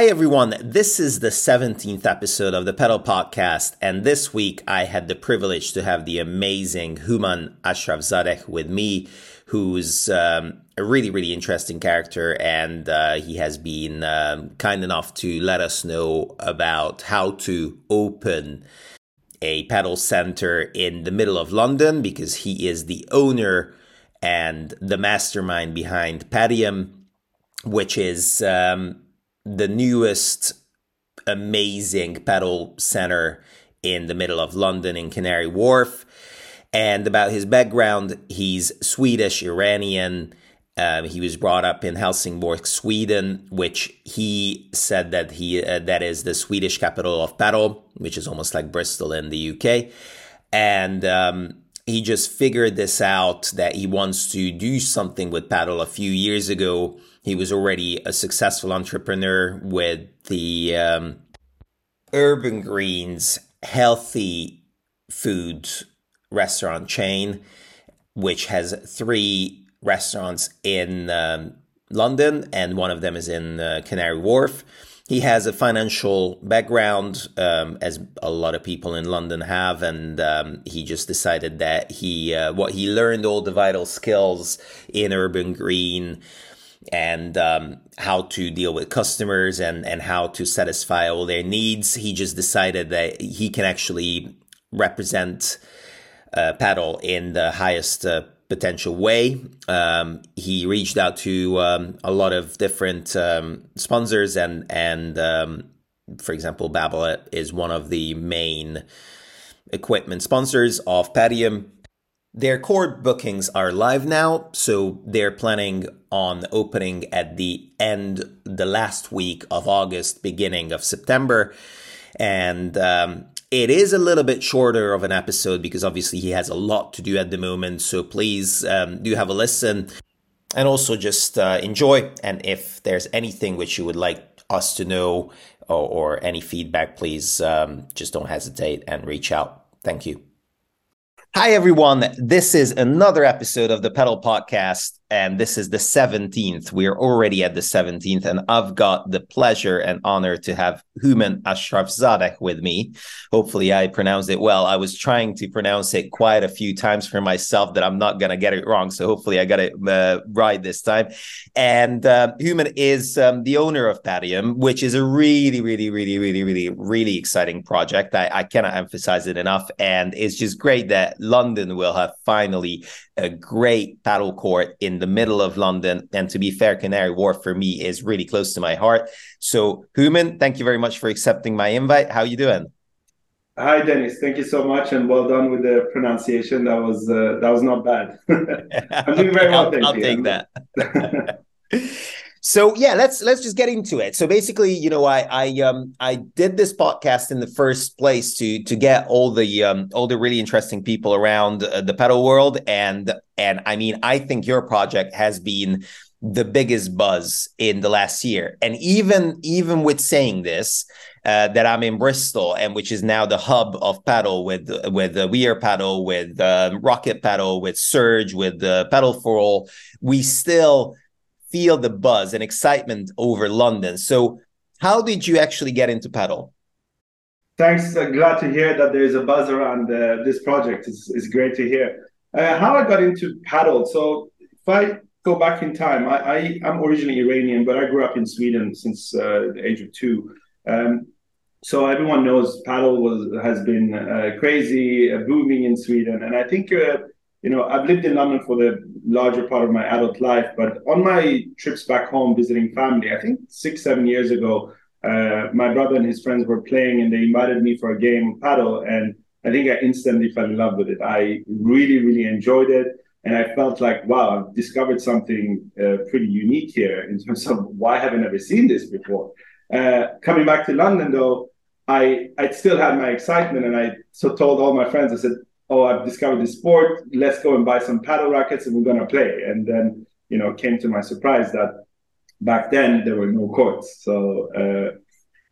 Hi, everyone. This is the 17th episode of the Padel Podcast. And this week I had the privilege to have the amazing Houman Ashrafzadeh with me, who's um, a really, really interesting character. And uh, he has been um, kind enough to let us know about how to open a padel center in the middle of London because he is the owner and the mastermind behind Padium, which is. Um, the newest amazing padel center in the middle of London in Canary Wharf. And about his background, he's Swedish Iranian. Um, he was brought up in Helsingborg, Sweden, which he said that he uh, that is the Swedish capital of padel, which is almost like Bristol in the UK. And um, he just figured this out that he wants to do something with padel a few years ago he was already a successful entrepreneur with the um, Urban Greens healthy food restaurant chain, which has three restaurants in um, London, and one of them is in uh, Canary Wharf. He has a financial background, um, as a lot of people in London have, and um, he just decided that he uh, what he learned all the vital skills in Urban Green and um, how to deal with customers and, and how to satisfy all their needs. He just decided that he can actually represent uh, Padel in the highest uh, potential way. Um, he reached out to um, a lot of different um, sponsors, and and um, for example, Babolat is one of the main equipment sponsors of Padium. Their court bookings are live now, so they're planning on opening at the end, the last week of August, beginning of September. And um, it is a little bit shorter of an episode because obviously he has a lot to do at the moment. So please um, do have a listen and also just uh, enjoy. And if there's anything which you would like us to know or, or any feedback, please um, just don't hesitate and reach out. Thank you. Hi, everyone. This is another episode of the Padel Podcast, and this is the 17th. We're already at the 17th, and I've got the pleasure and honor to have Houman Ashrafzadeh with me. Hopefully, I pronounced it well. I was trying to pronounce it quite a few times for myself that I'm not going to get it wrong. So, hopefully, I got it uh, right this time. And uh, Houman is um, the owner of Padium, which is a really, really, really, really, really, really exciting project. I, I cannot emphasize it enough. And it's just great that London will have finally a great padel court in the middle of London. And to be fair, Canary Wharf for me is really close to my heart. So, Houman, thank you very much for accepting my invite. How are you doing? Hi, Dennis. Thank you so much, and well done with the pronunciation. That was uh, that was not bad. I'm doing very well. I'll, I'll take that. So yeah, let's let's just get into it. So basically, you know, I I um I did this podcast in the first place to to get all the um all the really interesting people around uh, the padel world, and and I mean, I think your project has been the biggest buzz in the last year, and even even with saying this, uh, that I'm in Bristol, and which is now the hub of padel with with the We Are Padel, with uh, Rocket Padel, with Surge, with the Padel for All. We still feel the buzz and excitement over London. So, how did you actually get into padel? Thanks. Uh, glad to hear that there is a buzz around uh, this project. It's, it's great to hear. Uh, how I got into padel. So, if I go back in time, I, I am originally Iranian, but I grew up in Sweden since uh, the age of two. Um, so everyone knows padel was has been uh, crazy, uh, booming in Sweden, and I think you know, I've lived in London for the larger part of my adult life, but on my trips back home visiting family, I think six, seven years ago, uh, my brother and his friends were playing and they invited me for a game of padel. And I think I instantly fell in love with it. I really, really enjoyed it. And I felt like, wow, I've discovered something uh, pretty unique here in terms of why haven't I ever seen this before? Uh, coming back to London, though, I, I still had my excitement and I so told all my friends, I said, oh, I've discovered this sport. Let's go and buy some padel rackets and we're going to play. And then, you know, came to my surprise that back then there were no courts. So uh,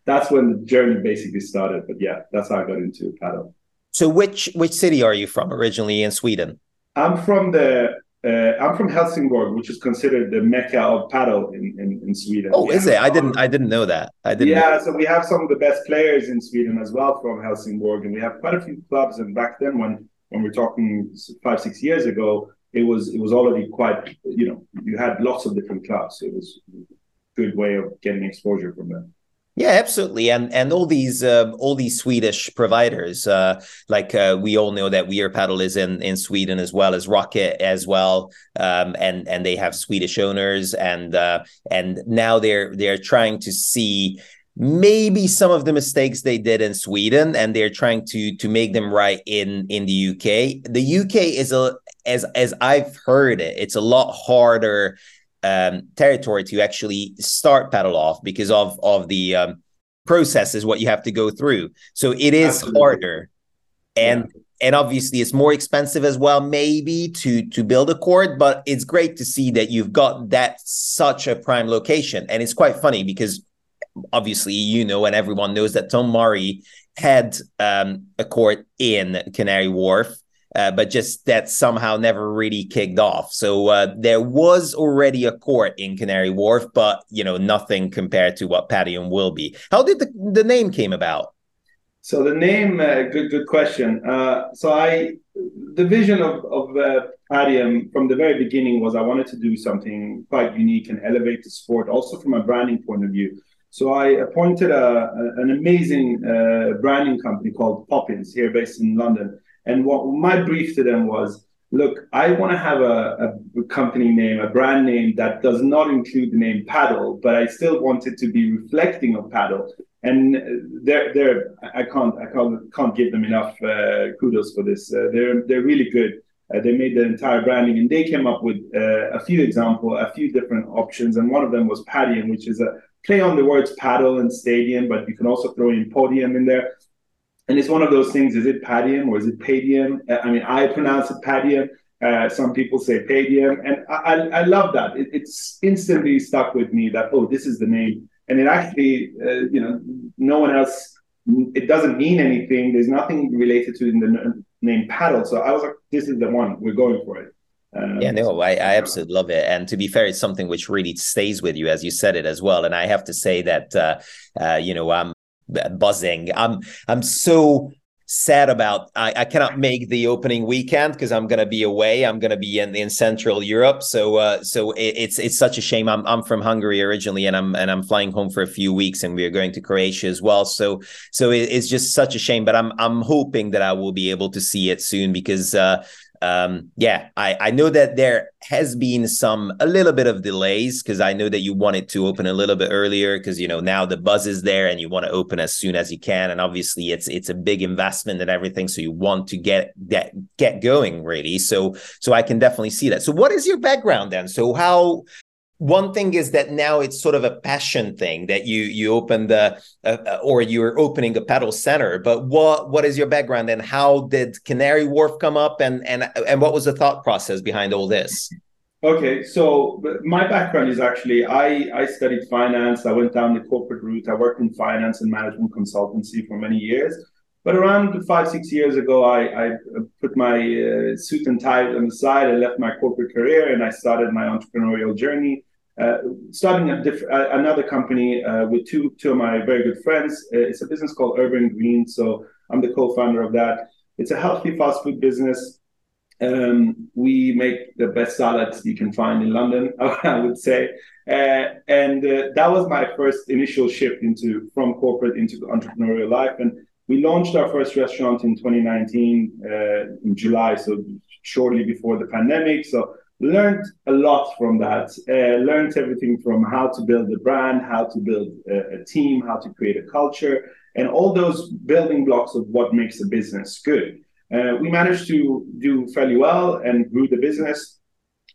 that's when the journey basically started. But yeah, that's how I got into padel. So which which city are you from originally in Sweden? I'm from the uh, I'm from Helsingborg, which is considered the mecca of padel in, in, in Sweden. Oh, is it? I didn't I didn't know that. I didn't. Yeah, know. so we have some of the best players in Sweden as well from Helsingborg, and we have quite a few clubs. And back then, when when we're talking five six years ago, it was it was already quite you know you had lots of different clubs. It was a good way of getting exposure from them. Yeah, absolutely, and and all these uh, all these Swedish providers, uh, like uh, we all know that We Are Padel is in in Sweden as well as Rocket as well, um, and and they have Swedish owners, and uh, and now they're they're trying to see maybe some of the mistakes they did in Sweden, and they're trying to to make them right in in the UK. The UK is a as as I've heard it, it's a lot harder um, territory to actually start padel off because of of the um, processes what you have to go through. So it is Absolutely. harder, and yeah. and obviously it's more expensive as well, maybe to to build a court. But it's great to see that you've got that such a prime location, and it's quite funny because obviously you know and everyone knows that Tom Murray had um, a court in Canary Wharf uh, but just that somehow never really kicked off. So uh, there was already a court in Canary Wharf, but you know nothing compared to what Padium will be. How did the the name came about? So the name, uh, good good question. Uh, so I, the vision of of uh, Padium from the very beginning was I wanted to do something quite unique and elevate the sport, also from a branding point of view. So I appointed a, a an amazing uh, branding company called Poppins here, based in London and what my brief to them was, look, I want to have a, a, company name, a brand name that does not include the name Padel, but I still want it to be reflecting of Padel. And they're, they're I can't I can't can't give them enough uh, kudos for this. Uh, they're they're really good. Uh, they made the entire branding, and they came up with uh, a few example, a few different options, and one of them was Padium, which is a play on the words padel and stadium, but you can also throw in podium in there and it's one of those things. Is it Padium or is it Padium? Uh, I mean, I pronounce it Padium. Uh, some people say Padium, and I, I, I love that. It, it's instantly stuck with me that oh, this is the name, and it actually, uh, you know, no one else. It doesn't mean anything. There's nothing related to the name padel. So I was like, this is the one. We're going for it. Um, yeah, no, I, I absolutely love it. And to be fair, it's something which really stays with you, as you said it as well. And I have to say that, uh, uh, you know, I'm buzzing. I'm I'm so sad about I, I cannot make the opening weekend because I'm gonna be away. I'm gonna be in, in Central Europe. So uh, so it, it's it's such a shame. I'm I'm from Hungary originally and I'm and I'm flying home for a few weeks and we're going to Croatia as well. So so it, it's just such a shame. But I'm I'm hoping that I will be able to see it soon because uh, um, yeah, I, I know that there has been some a little bit of delays because I know that you wanted to open a little bit earlier because you know now the buzz is there and you want to open as soon as you can and obviously it's it's a big investment and everything so you want to get get get going really so so I can definitely see that. So what is your background then? So how one thing is that now it's sort of a passion thing that you you open the uh, uh, or you're opening a padel center but what what is your background and how did canary wharf come up and and and what was the thought process behind all this? Okay so my background is actually i i studied finance. I went down the corporate route. I worked in finance and management consultancy for many years. But around five six years ago i i put my uh, suit and tie on the side. I left my corporate career and i started my entrepreneurial journey starting a diff- uh, another company uh, with two two of my very good friends. Uh, it's a business called Urban Green. So I'm the co-founder of that. It's a healthy fast food business. Um, we make the best salads you can find in London, I would say. Uh, and that was my first initial shift into from corporate into entrepreneurial life. And we launched our first restaurant in 2019 in July, so shortly before the pandemic. So learned a lot from that. Uh, learned everything from how to build a brand, how to build a, a, team, how to create a culture, and all those building blocks of what makes a business good. Uh, we managed to do fairly well and grew the business.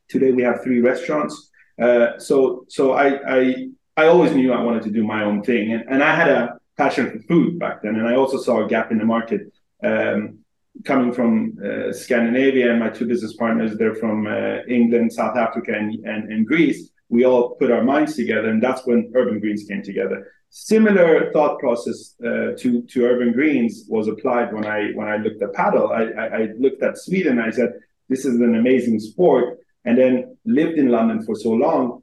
Today we have three restaurants. Uh, so so I, I I always knew I wanted to do my own thing, and, and I had a passion for food back then, and I also saw a gap in the market. Um, coming from uh, Scandinavia, and my two business partners, they're from uh, England, South Africa, and, and, and, Greece. We all put our minds together, and that's when Urban Greens came together. Similar thought process uh, to to Urban Greens was applied when I when I looked at padel. I, I, I looked at Sweden. I said, "This is an amazing sport. and then lived in London for so long.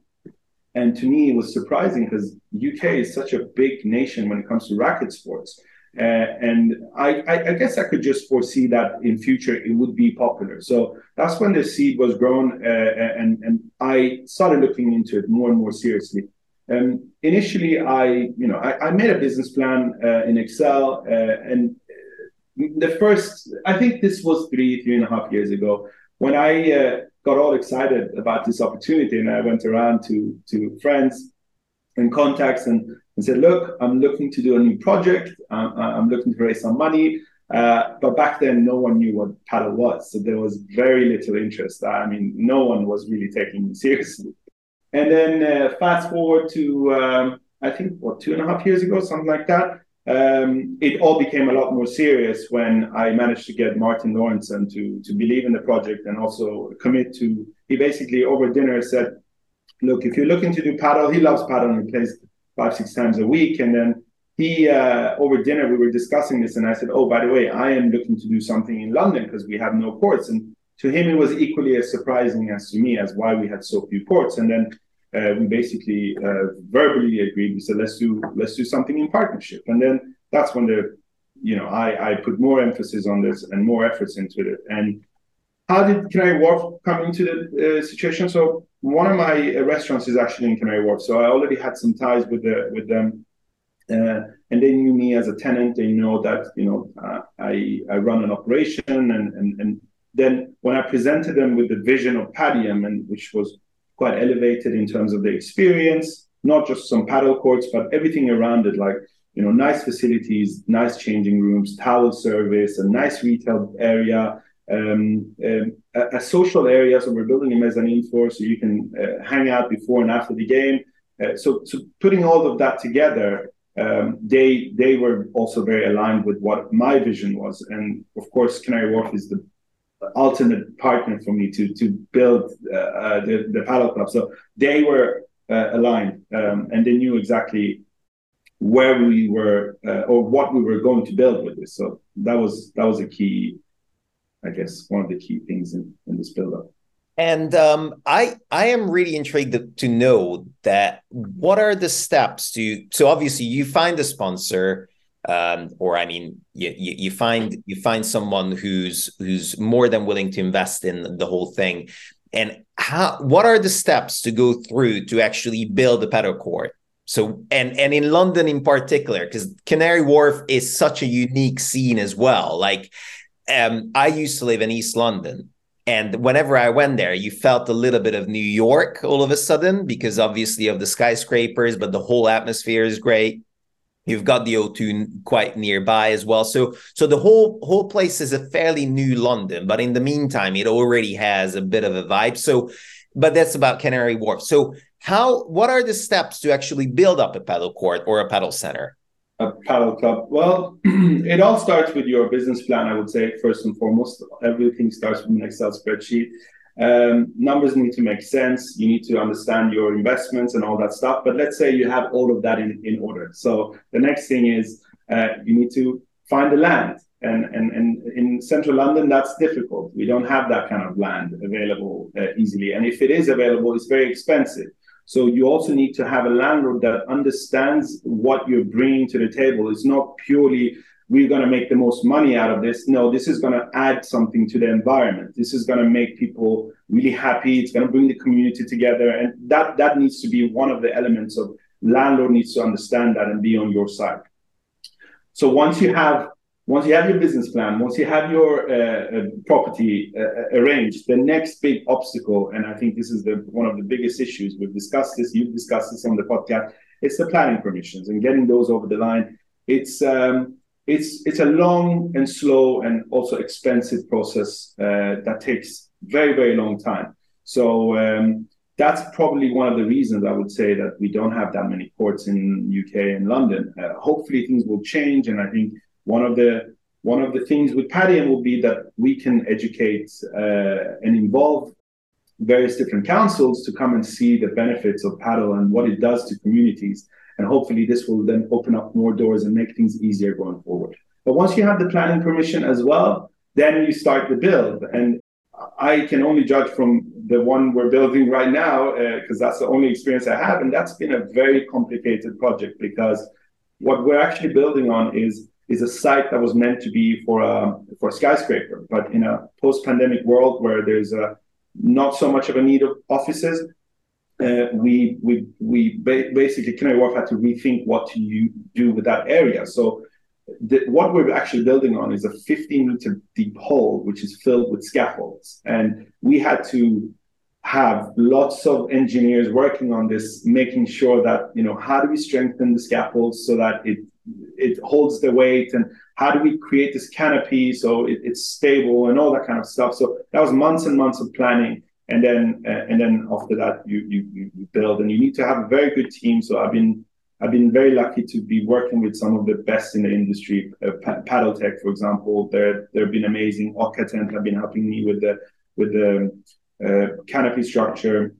And to me, it was surprising because UK is such a big nation when it comes to racket sports. Uh, and I, I, I, guess I could just foresee that in future it would be popular. So that's when the seed was grown, uh, and and I started looking into it more and more seriously. Um, initially, I you know I, I made a business plan uh, in Excel, uh, and the first I think this was three three and a half years ago when I uh, got all excited about this opportunity, and I went around to to friends and contacts and and said, look, I'm looking to do a new project. I'm, I'm looking to raise some money. Uh, but back then, no one knew what padel was. So there was very little interest. I mean, no one was really taking it seriously. And then uh, fast forward to, um, I think, what, two and a half years ago, something like that. Um, it all became a lot more serious when I managed to get Martin Lorentzen to, to believe in the project and also commit to. He basically, over dinner, said, Look, if you're looking to do padel, he loves padel and he plays five six times a week. And then he uh, over dinner we were discussing this and i said oh by the way i am looking to do something in london because we have no courts. And to him it was equally as surprising as to me as why we had so few courts. And then uh, we basically uh, verbally agreed. We said let's do let's do something in partnership. And then that's when the you know i i put more emphasis on this and more efforts into it. And how did Canary Wharf come into the uh, situation? So one of my uh, restaurants is actually in Canary Wharf, so I already had some ties with the with them, uh, and they knew me as a tenant. They know that you know uh, I I run an operation, and and and then when I presented them with the vision of Padium, and which was quite elevated in terms of the experience, not just some padel courts, but everything around it, like you know, nice facilities, nice changing rooms, towel service, a nice retail area um, um, a, a, social area. So we're building a mezzanine floor so you can uh, hang out before and after the game. Uh, so, so putting all of that together, um, they they were also very aligned with what my vision was, and of course, Canary Wharf is the ultimate partner for me to to build uh, uh the the padel club. So they were uh, aligned, um, and they knew exactly where we were uh, or what we were going to build with this. So that was that was a key I guess one of the key things in, in this build-up. And um, I I am really intrigued to know that what are the steps? To so obviously you find a sponsor um, or I mean you, you, you find you find someone who's who's more than willing to invest in the whole thing. And how what are the steps to go through to actually build a padel court so and and in London in particular because Canary Wharf is such a unique scene as well. Like um, I used to live in East London. And whenever I went there, you felt a little bit of New York all of a sudden because obviously of the skyscrapers, but the whole atmosphere is great. You've got the O2 quite nearby as well. So so the whole whole place is a fairly new London, but in the meantime, it already has a bit of a vibe. So, but that's about Canary Wharf. So how what are the steps to actually build up a padel court or a padel center? A padel club? Well, it all starts with your business plan, I would say, first and foremost. Everything starts with an Excel spreadsheet. Um, numbers need to make sense. You need to understand your investments and all that stuff. But let's say you have all of that in, in order. So the next thing is uh, you need to find the land. And, and, and in central London, that's difficult. We don't have that kind of land available uh, easily. And if it is available, it's very expensive. So you also need to have a landlord that understands what you're bringing to the table. It's not purely we're going to make the most money out of this. No, this is going to add something to the environment. This is going to make people really happy. It's going to bring the community together, and that that needs to be one of the elements of landlord needs to understand that and be on your side. So once you have once you have your business plan, once you have your uh, uh, property uh, arranged, the next big obstacle, and I think this is the one of the biggest issues we've discussed this, you've discussed this on the podcast, it's the planning permissions and getting those over the line. It's um, it's it's a long and slow and also expensive process uh, that takes very very long time. So um, that's probably one of the reasons I would say that we don't have that many courts in UK and London. Uh, hopefully things will change, and I think one of the one of the things with Padium will be that we can educate uh, and involve various different councils to come and see the benefits of padel and what it does to communities. And hopefully, this will then open up more doors and make things easier going forward. But once you have the planning permission as well, then you start the build. And I can only judge from the one we're building right now because uh, that's the only experience I have, and that's been a very complicated project because what we're actually building on is is a site that was meant to be for a for a skyscraper, but in a post-pandemic world where there's a not so much of a need of offices, uh, we we we ba- basically Canary Wharf had to rethink what to you do with that area. So the, what we're actually building on is a 15 meter deep hole, which is filled with scaffolds, and we had to have lots of engineers working on this, making sure that you know how do we strengthen the scaffolds so that it it holds the weight and how do we create this canopy so it, it's stable and all that kind of stuff. So that was months and months of planning. And then uh, and then after that you, you you build. And you need to have a very good team. So i've been i've been very lucky to be working with some of the best in the industry uh, padel tech for example. They're they've been amazing Occatent have been helping me with the with the uh, canopy structure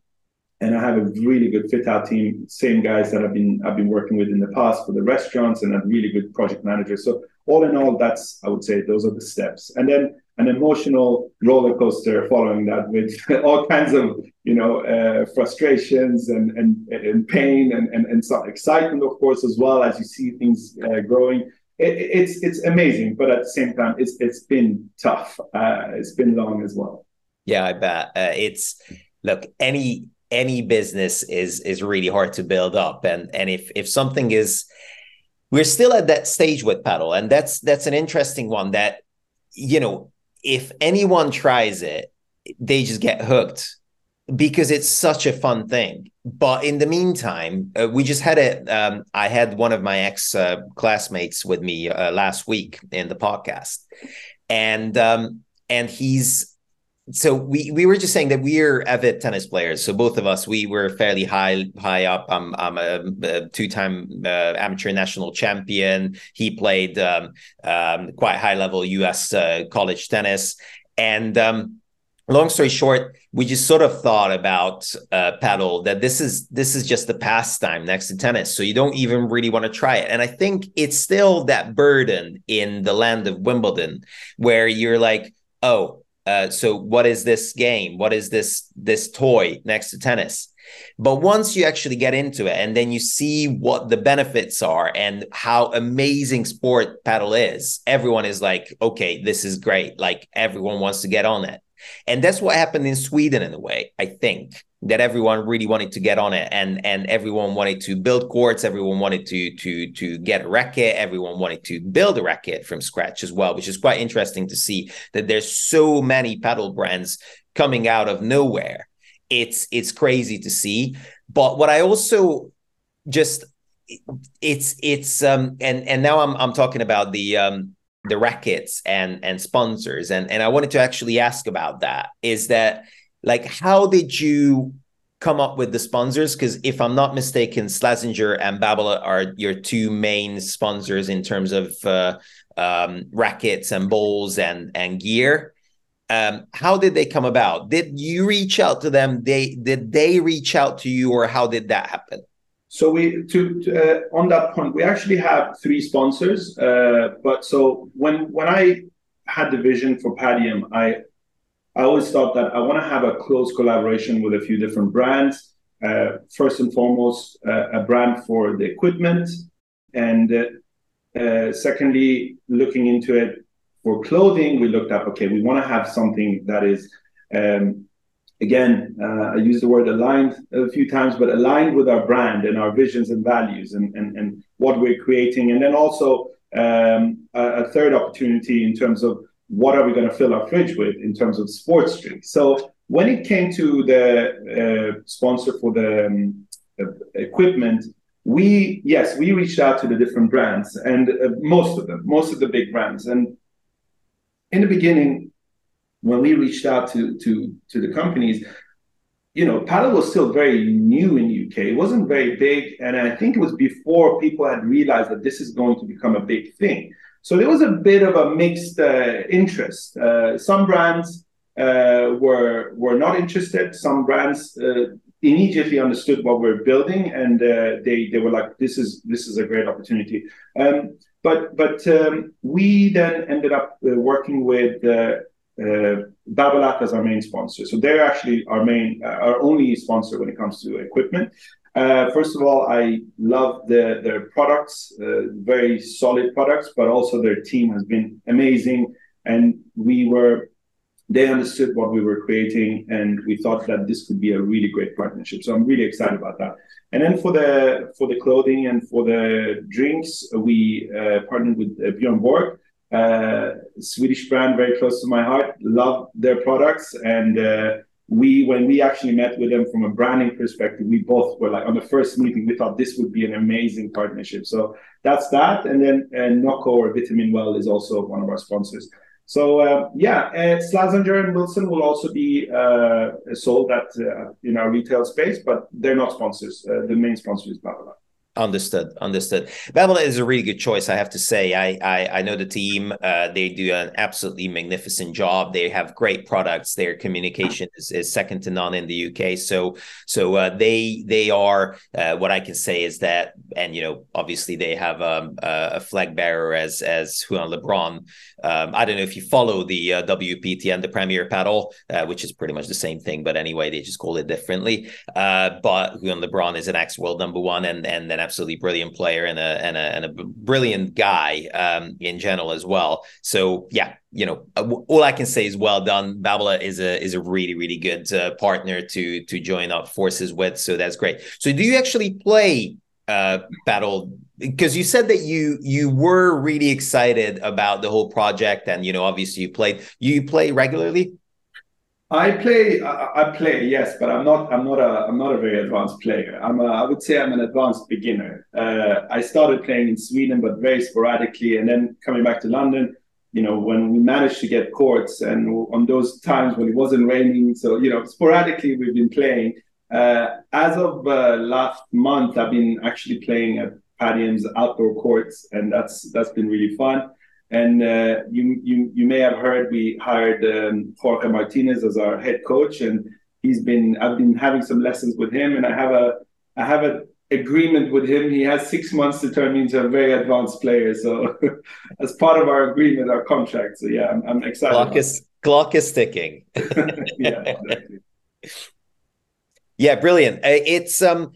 and I have a really good fit out team, same guys that I've been I've been working with in the past for the restaurants, and a really good project manager. So all in all, that's I would say those are the steps, and then an emotional roller coaster following that with all kinds of you know uh, frustrations and and, and pain and, and and some excitement, of course, as well as you see things uh, growing. It, it's it's amazing, but at the same time, it's it's been tough. Uh, it's been long as well. Yeah, I bet uh, it's look any any business is is really hard to build up. And and if if something is we're still at that stage with padel and that's that's an interesting one that you know if anyone tries it they just get hooked because it's such a fun thing. But in the meantime uh, we just had it um, i had one of my ex uh, classmates with me uh, last week in the podcast. And um, and he's so we we were just saying that we're avid tennis players. So both of us, we were fairly high high up. I'm I'm a, a two time uh, amateur national champion. He played um, um, quite high level U.S. Uh, college tennis, and um, long story short, we just sort of thought about uh, padel that this is this is just a pastime next to tennis, so you don't even really want to try it. And I think it's still that burden in the land of Wimbledon where you're like, oh uh, so what is this game? What is this this toy next to tennis? But once you actually get into it and then you see what the benefits are and how amazing sport padel is, everyone is like, okay, this is great. Like everyone wants to get on it. And that's what happened in Sweden in a way, I think that everyone really wanted to get on it. And and everyone wanted to build courts. Everyone wanted to to to get a racket. Everyone wanted to build a racket from scratch as well which is quite interesting to see that there's so many padel brands coming out of nowhere. It's it's crazy to see. But what i also just it's it's um and and now i'm i'm talking about the um the rackets and and sponsors. And and i wanted to actually ask about that. Is that like how did you come up with the sponsors? Because if i'm not mistaken slazenger and Babolat are your two main sponsors in terms of uh, um, rackets and bowls and and gear. Um, how did they come about? Did you reach out to them? They did they reach out to you or how did that happen so we to, to uh, on that point we actually have three sponsors uh, but so when when i had the vision for padium i I always thought that I want to have a close collaboration with a few different brands. Uh, first and foremost, uh, a brand for the equipment, and uh, uh secondly, looking into it for clothing, we looked up. Okay, we want to have something that is, um, again, uh, I use the word aligned a few times, but aligned with our brand and our visions and values, and and, and what we're creating, and then also um, a, a third opportunity in terms of what are we going to fill our fridge with in terms of sports drinks? So when it came to the uh, sponsor for the um, equipment, we yes we reached out to the different brands and uh, most of them, most of the big brands. And in the beginning, when we reached out to to to the companies, you know, padel was still very new in the UK. It wasn't very big, and I think it was before people had realized that this is going to become a big thing. So there was a bit of a mixed uh, interest. Uh, some brands uh, were were not interested. Some brands uh, immediately understood what we're building, and uh, they they were like, "This is this is a great opportunity." Um, but but um, we then ended up uh, working with uh, Babolat as our main sponsor. So they're actually our main, uh, our only sponsor when it comes to equipment. Uh, first of all, I love the, their products, uh, very solid products, but also their team has been amazing. And we were, they understood what we were creating, and we thought that this could be a really great partnership. So I'm really excited about that. And then for the for the clothing and for the drinks, we uh, partnered with uh, Björn Borg, Swedish brand, very close to my heart. Love their products. And uh, we when we actually met with them from a branding perspective we both were like on the first meeting we thought this would be an amazing partnership. So that's that. And then uh, Nocco or vitamin well is also one of our sponsors. So uh, yeah uh, Slazenger and wilson will also be uh, sold at uh, in our retail space but they're not sponsors. Uh, the main sponsor is Babolat Understood. Understood. Babolat is a really good choice, I have to say. I I, I know the team. Uh, they do an absolutely magnificent job. They have great products. Their communication is, is second to none in the UK. So so uh, they they are uh, what I can say is that, and you know, obviously they have um, a flag bearer as as Juan Lebron. Um, I don't know if you follow the uh, WPTN, the Premier Padel, uh, which is pretty much the same thing, but anyway, they just call it differently. Uh, but Juan Lebron is an ex world number one, and and then absolutely brilliant player and a and a, and a brilliant guy um, in general as well. So yeah, you know, uh, all I can say is well done. Babolat is a is a really really good uh, partner to to join up forces with. So that's great. So do you actually play uh, Padel? Because you said that you you were really excited about the whole project, and you know, obviously you played. You play regularly. I play. I, I, play, yes, but I'm not. I'm not a. I'm not a very advanced player. I'm. A, I would say I'm an advanced beginner. Uh, I started playing in Sweden, but very sporadically, and then coming back to London. You know, when we managed to get courts, and on those times when it wasn't raining, so you know, sporadically we've been playing. Uh, as of uh, last month, I've been actually playing at Padium's outdoor courts, and that's that's been really fun. And uh, you, you, you may have heard we hired um, Jorge Martinez as our head coach, and he's been I've been having some lessons with him, and I have a I have an agreement with him. He has six months to turn me into a very advanced player. So as part of our agreement, our contract. So yeah, I'm, I'm excited. Clock is clock is ticking. yeah, exactly. Yeah, brilliant. Uh, it's um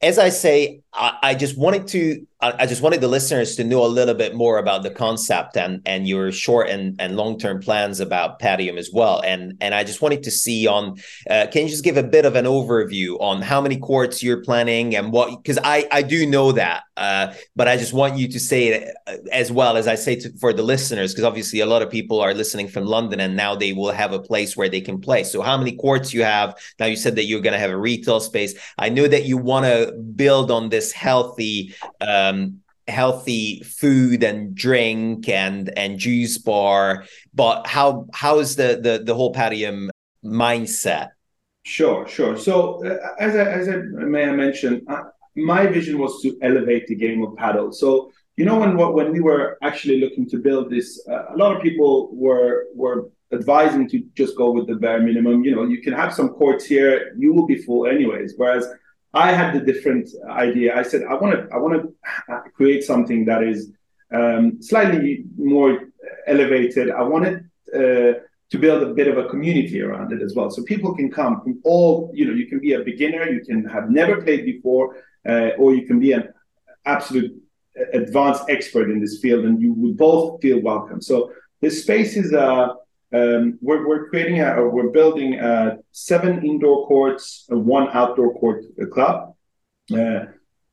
as I say, I, I just wanted to I just wanted the listeners to know a little bit more about the concept and and your short and, and long term plans about Padium as well. And and I just wanted to see on uh, can you just give a bit of an overview on how many courts you're planning and what because I I do know that, uh, but I just want you to say it uh, as well as I say to, for the listeners because obviously a lot of people are listening from London and now they will have a place where they can play. So how many courts you have now? You said that you're going to have a retail space. I know that you want to build on this healthy. Uh, um, healthy food and drink and and juice bar. But how how is the the, the whole Padium mindset? Sure sure. So uh, as I, as I may i mentioned uh, my vision was to elevate the game of padel so you know when when we were actually looking to build this uh, a lot of people were were advising to just go with the bare minimum. You know you can have some courts here. You will be full anyways. Whereas I had the different idea. I said I want to I want to create something that is um, slightly more elevated. I wanted uh, to build a bit of a community around it as well, so people can come from all. You know, you can be a beginner, you can have never played before, uh, or you can be an absolute advanced expert in this field, and you would both feel welcome. So this space is a uh, um, we're, we're creating a, we're building a seven indoor courts, one outdoor court club. Uh,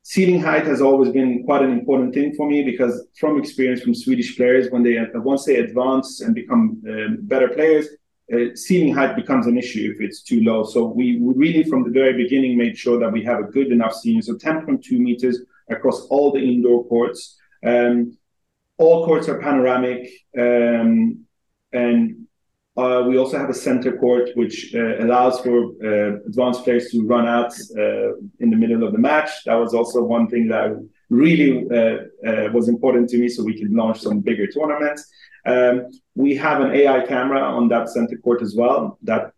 seating height has always been quite an important thing for me because from experience from Swedish players, when they once they advance and become uh, better players, uh, seating height becomes an issue if it's too low. So we, we really, from the very beginning, made sure that we have a good enough ceiling. So 10.2 meters across all the indoor courts. Um, all courts are panoramic, um, and uh, we also have a center court which uh, allows for uh, advanced players to run out uh, in the middle of the match. That was also one thing that really uh, uh, was important to me, so we could launch some bigger tournaments. Um, we have an AI camera on that center court as well that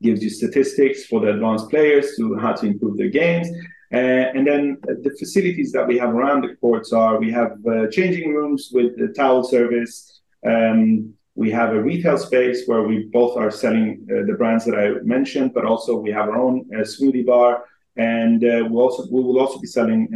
gives you statistics for the advanced players to how to improve their games. and then the facilities that we have around the courts are we have changing rooms with the towel service. Um, We have a retail space where we both are selling uh, the brands that I mentioned, but also we have our own uh, smoothie bar, and uh, we also we will also be selling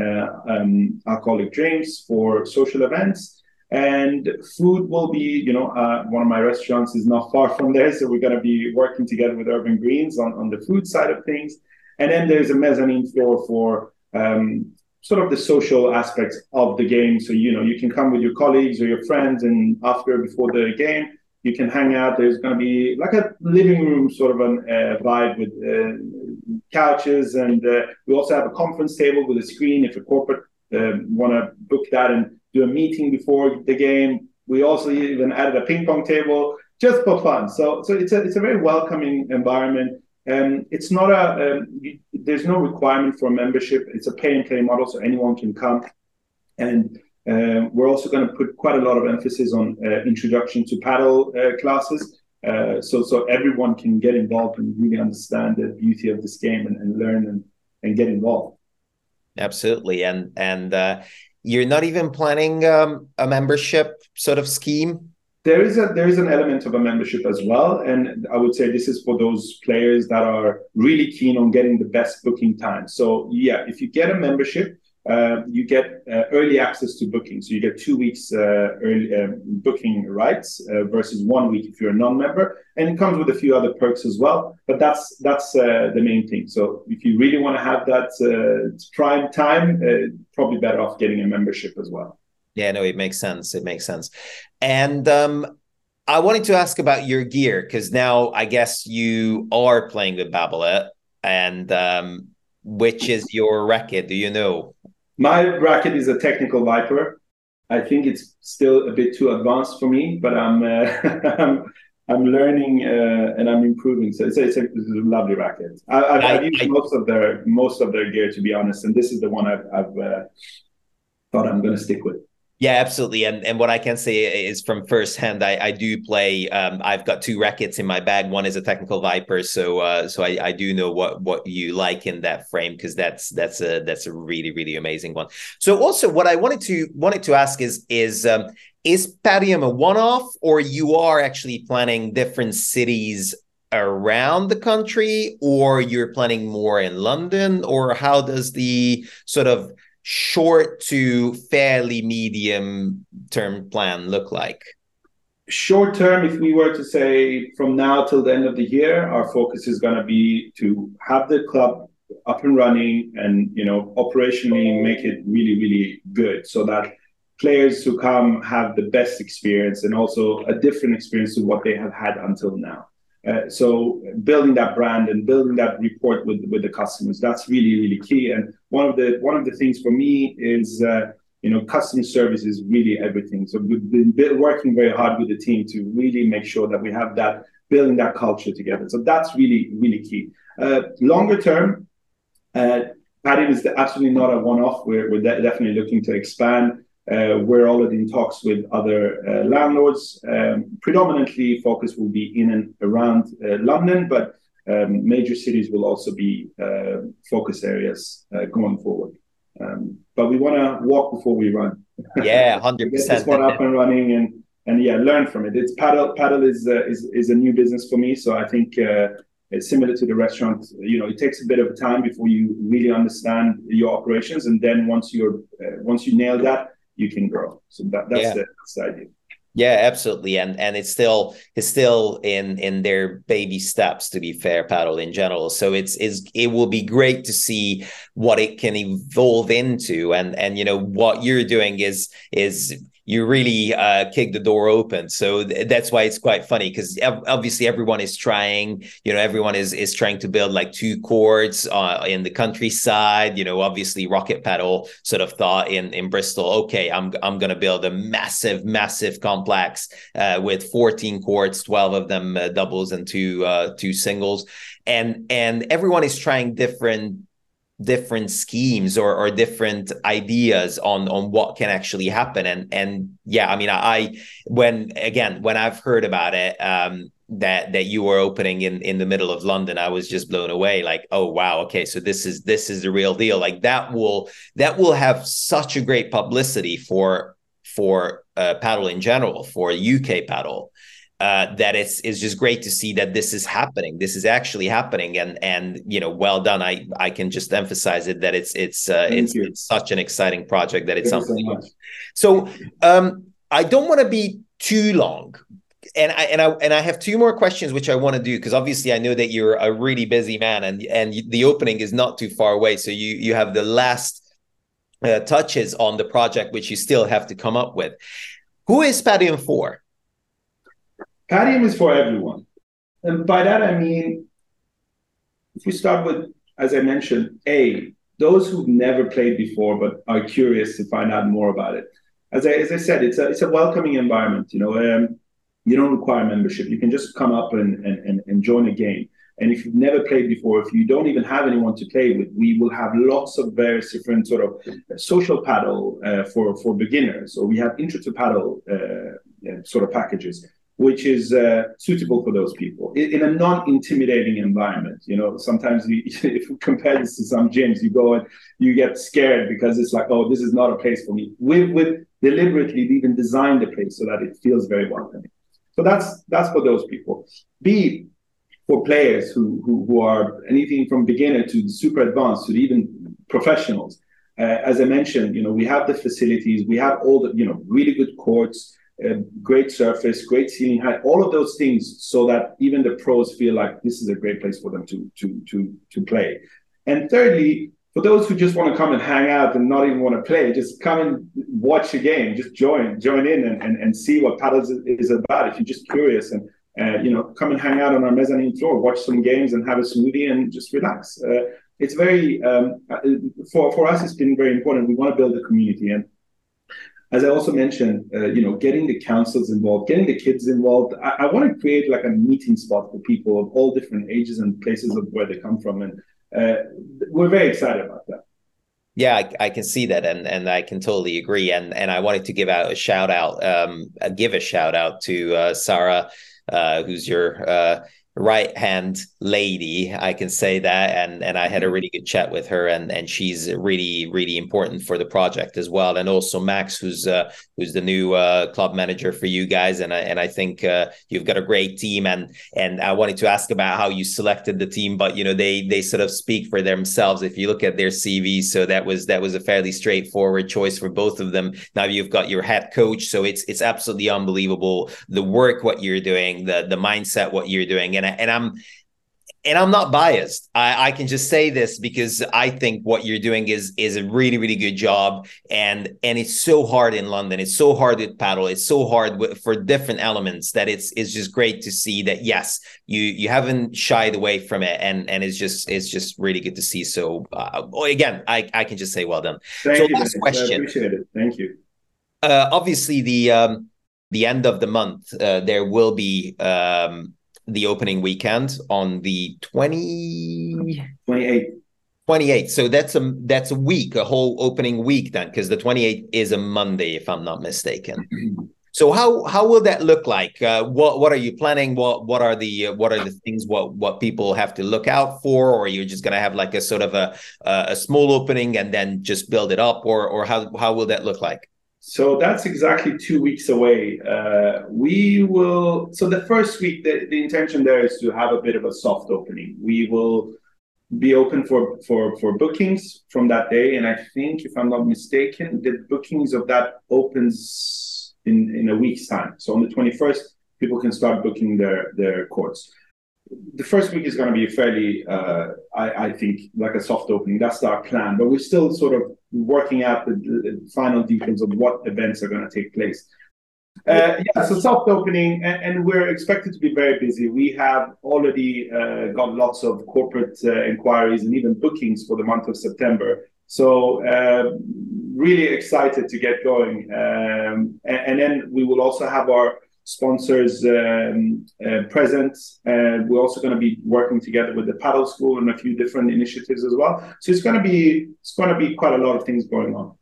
um, alcoholic drinks for social events. And food will be, you know, one of my restaurants is not far from there, so we're going to be working together with Urban Greens on on the food side of things. And then there's a mezzanine floor for um, sort of the social aspects of the game. So, you know, you can come with your colleagues or your friends, and after, before the game, you can hang out. There's going to be like a living room sort of a uh, vibe with uh, couches. And uh, we also have a conference table with a screen if a corporate uh, want to book that and do a meeting before the game. We also even added a ping pong table just for fun. So, so it's a, it's a very welcoming environment. Um, it's not a um, there's no requirement for membership. It's a pay and play model, so anyone can come. And um, we're also going to put quite a lot of emphasis on uh, introduction to padel uh, classes, uh, so so everyone can get involved and really understand the beauty of this game and, and learn and, and get involved. Absolutely, and and uh, you're not even planning um, a membership sort of scheme there is a there is an element of a membership as well and i would say this is for those players that are really keen on getting the best booking time. So yeah if you get a membership uh, you get uh, early access to booking. So you get two weeks uh, early um, booking rights uh, versus one week if you're a non-member. And it comes with a few other perks as well but that's that's uh, the main thing. So if you really want to have that uh, prime time probably better off getting a membership as well yeah, no, it makes sense. It makes sense. And um, I wanted to ask about your gear because now I guess you are playing with Babolat, and um, which is your racket? Do you know? My racket is a technical Viper. I think it's still a bit too advanced for me, but I'm uh, I'm, I'm learning uh, and I'm improving. So it's a, it's a, it's a lovely racket. I, have used I, most of their most of their gear to be honest, and this is the one I've, I've uh, thought I'm going to stick with. Yeah, absolutely. And and what I can say is from firsthand, I, I do play. Um, I've got two rackets in my bag. One is a technical Viper, so uh, so I, I do know what what you like in that frame because that's that's a that's a really really amazing one. So also, what I wanted to wanted to ask is is um, is Padium a one off, or you are actually planning different cities around the country, or you're planning more in London, or how does the sort of short to fairly medium term plan look like? Short term, if we were to say from now till the end of the year, our focus is going to be to have the club up and running and you know operationally make it really really good so that players who come have the best experience and also a different experience to what they have had until now so building that brand and building that report with the customers that's really really key. And one of the one of the things for me is uh, you know customer service is really everything. So we've been working very hard with the team to really make sure that we have that building that culture together. So that's really really key. Uh, longer term uh, Padium is absolutely not a one-off. We're, we're de- definitely looking to expand. uh, we're already in talks with other uh, landlords. Um, predominantly, focus will be in and around uh, London, but um, major cities will also be focus areas going forward. Um, but we want to walk before we run. Yeah, hundred percent. Get this one up and running, and and yeah, learn from it. Padel is uh, is is a new business for me, so I think uh, it's similar to the restaurant. You know, it takes a bit of time before you really understand your operations, and then once you're uh, once you nail that, you can grow. So that, that's, yeah. the, that's the idea. Yeah, absolutely, and and it's still it's still in in their baby steps. To be fair, padel in general, so it's is it will be great to see what it can evolve into, and and you know what you're doing is is you really uh, kick the door open. So th- that's why it's quite funny because ev- obviously everyone is trying, you know, everyone is is trying to build like two courts uh, in the countryside. You know, obviously Rocket Padel sort of thought in in Bristol, okay, I'm I'm going to build a massive, massive complex uh, with 14 courts, 12 of them uh, doubles and two uh, two singles, and and everyone is trying different different schemes or, or different ideas on on what can actually happen. And and yeah i mean i when again when i've heard about it um that that you were opening in in the middle of london i was just blown away. Like oh wow okay so this is this is the real deal. Like that will that will have such a great publicity for for uh, padel in general for uk padel uh, that it's it's just great to see that this is happening. This is actually happening, and and you know, well done. I I can just emphasize it that it's it's uh, it's, it's such an exciting project that it's Thank something. So, so um, I don't want to be too long, and I and I and I have two more questions which I want to do because obviously I know that you're a really busy man, and and the opening is not too far away. So you you have the last uh, touches on the project which you still have to come up with. Who is Padium for? Padium is for everyone. And by that, I mean, if we start with, as I mentioned, A, those who've never played before but are curious to find out more about it. As I, as I said, it's a, it's a welcoming environment. You know, um, you don't require membership. You can just come up and, and, and join a game. And if you've never played before, if you don't even have anyone to play with, we will have lots of various different sort of social padel uh, for, for beginners, or we have intro to padel uh, sort of packages which is uh, suitable for those people in, a non-intimidating environment. You know, sometimes we, if you compare this to some gyms, you go and you get scared because it's like, oh, this is not a place for me. We've, we've deliberately even designed the place so that it feels very welcoming. So that's that's for those people. B for players who who, who are anything from beginner to super advanced to even professionals. Uh, as I mentioned, you know, we have the facilities, we have all the you know really good courts great surface, great ceiling height, all of those things, so that even the pros feel like this is a great place for them to to to to play. And thirdly, for those who just want to come and hang out and not even want to play, just come and watch a game, just join join in and, and, and see what paddles is about. If you're just curious and uh, you know, come and hang out on our mezzanine floor, watch some games, and have a smoothie and just relax. Uh, it's very um, uh, for for us. It's been very important. We want to build a community, and as I also mentioned, uh, you know, getting the councils involved, getting the kids involved. I, I want to create like a meeting spot for people of all different ages and places of where they come from, and uh, we're very excited about that. Yeah, I, I, can see that, and and I can totally agree. And and I wanted to give out a shout out, um, give a shout out to uh, Sarah, uh, who's your uh, right hand lady i can say that and and i had a mm-hmm. really good chat with her and and she's really really important for the project as well. And also max who's uh, who's the new uh, club manager for you guys and I, and I think uh, you've got a great team and and I wanted to ask about how you selected the team but you know they they sort of speak for themselves. If you look at their CV so that was that was a fairly straightforward choice for both of them. Now you've got your head coach so it's it's absolutely unbelievable the work what you're doing the the mindset what you're doing and and I'm and I'm not biased. I, I, can just say this because I think what you're doing is is a really really good job, and and it's so hard in London. It's so hard with padel. It's so hard with, for different elements that it's it's just great to see that yes, you you haven't shied away from it, and and it's just it's just really good to see. So uh, again, I I can just say well done. Thank so you, last question. I appreciate it. Thank you. Uh, obviously, the um, the end of the month, uh, there will be um, the opening weekend on the 20 28 28 so that's a that's a week a whole opening week then because the 28th is a monday if i'm not mistaken. So how how will that look like? Uh, what what are you planning? What what are the uh, what are the things what what people have to look out for? Or you're you just going to have like a sort of a a small opening and then just build it up? Or or how how will that look like so that's exactly two weeks away. Uh, we will. So the first week, the, the intention there is to have a bit of a soft opening. We will be open for for for bookings from that day, and I think, if I'm not mistaken, the bookings of that opens in in a week's time. So on the 21st, people can start booking their their courts the first week is going to be fairly, uh, I, I, think, like a soft opening. That's our plan, but we're still sort of working out the, the final details of what events are going to take place. Uh, yeah, so soft opening, and, and, we're expected to be very busy. We have already uh, got lots of corporate uh, inquiries and even bookings for the month of September. So, uh, really excited to get going. Um, and, and then we will also have our sponsors um, uh, present. And we're also going to be working together with the padel school and a few different initiatives as well. So it's going to be it's going to be quite a lot of things going on.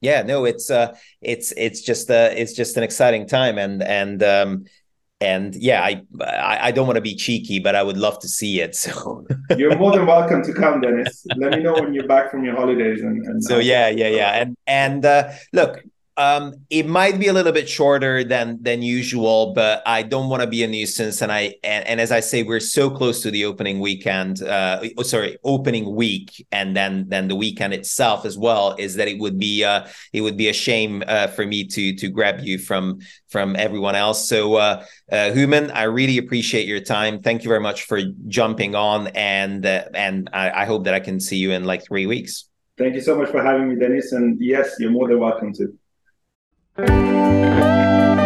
Yeah, no, it's uh, it's it's just uh, it's just an exciting time, and and um, and yeah, I I don't want to be cheeky, but I would love to see it. So you're more than welcome to come, Dennis. Let me know when you're back from your holidays. And, and so yeah, yeah, yeah, and and uh, look, Um, it might be a little bit shorter than than usual, but I don't want to be a nuisance. And I and, and as I say, we're so close to the opening weekend. Uh, oh, sorry, opening week, and then then the weekend itself as well. Is that it would be uh, it would be a shame uh, for me to to grab you from from everyone else. So, uh, uh, Houman, I really appreciate your time. Thank you very much for jumping on, and uh, and I, I hope that I can see you in like three weeks. Thank you so much for having me, Dennis. And yes, you're more than welcome to. Música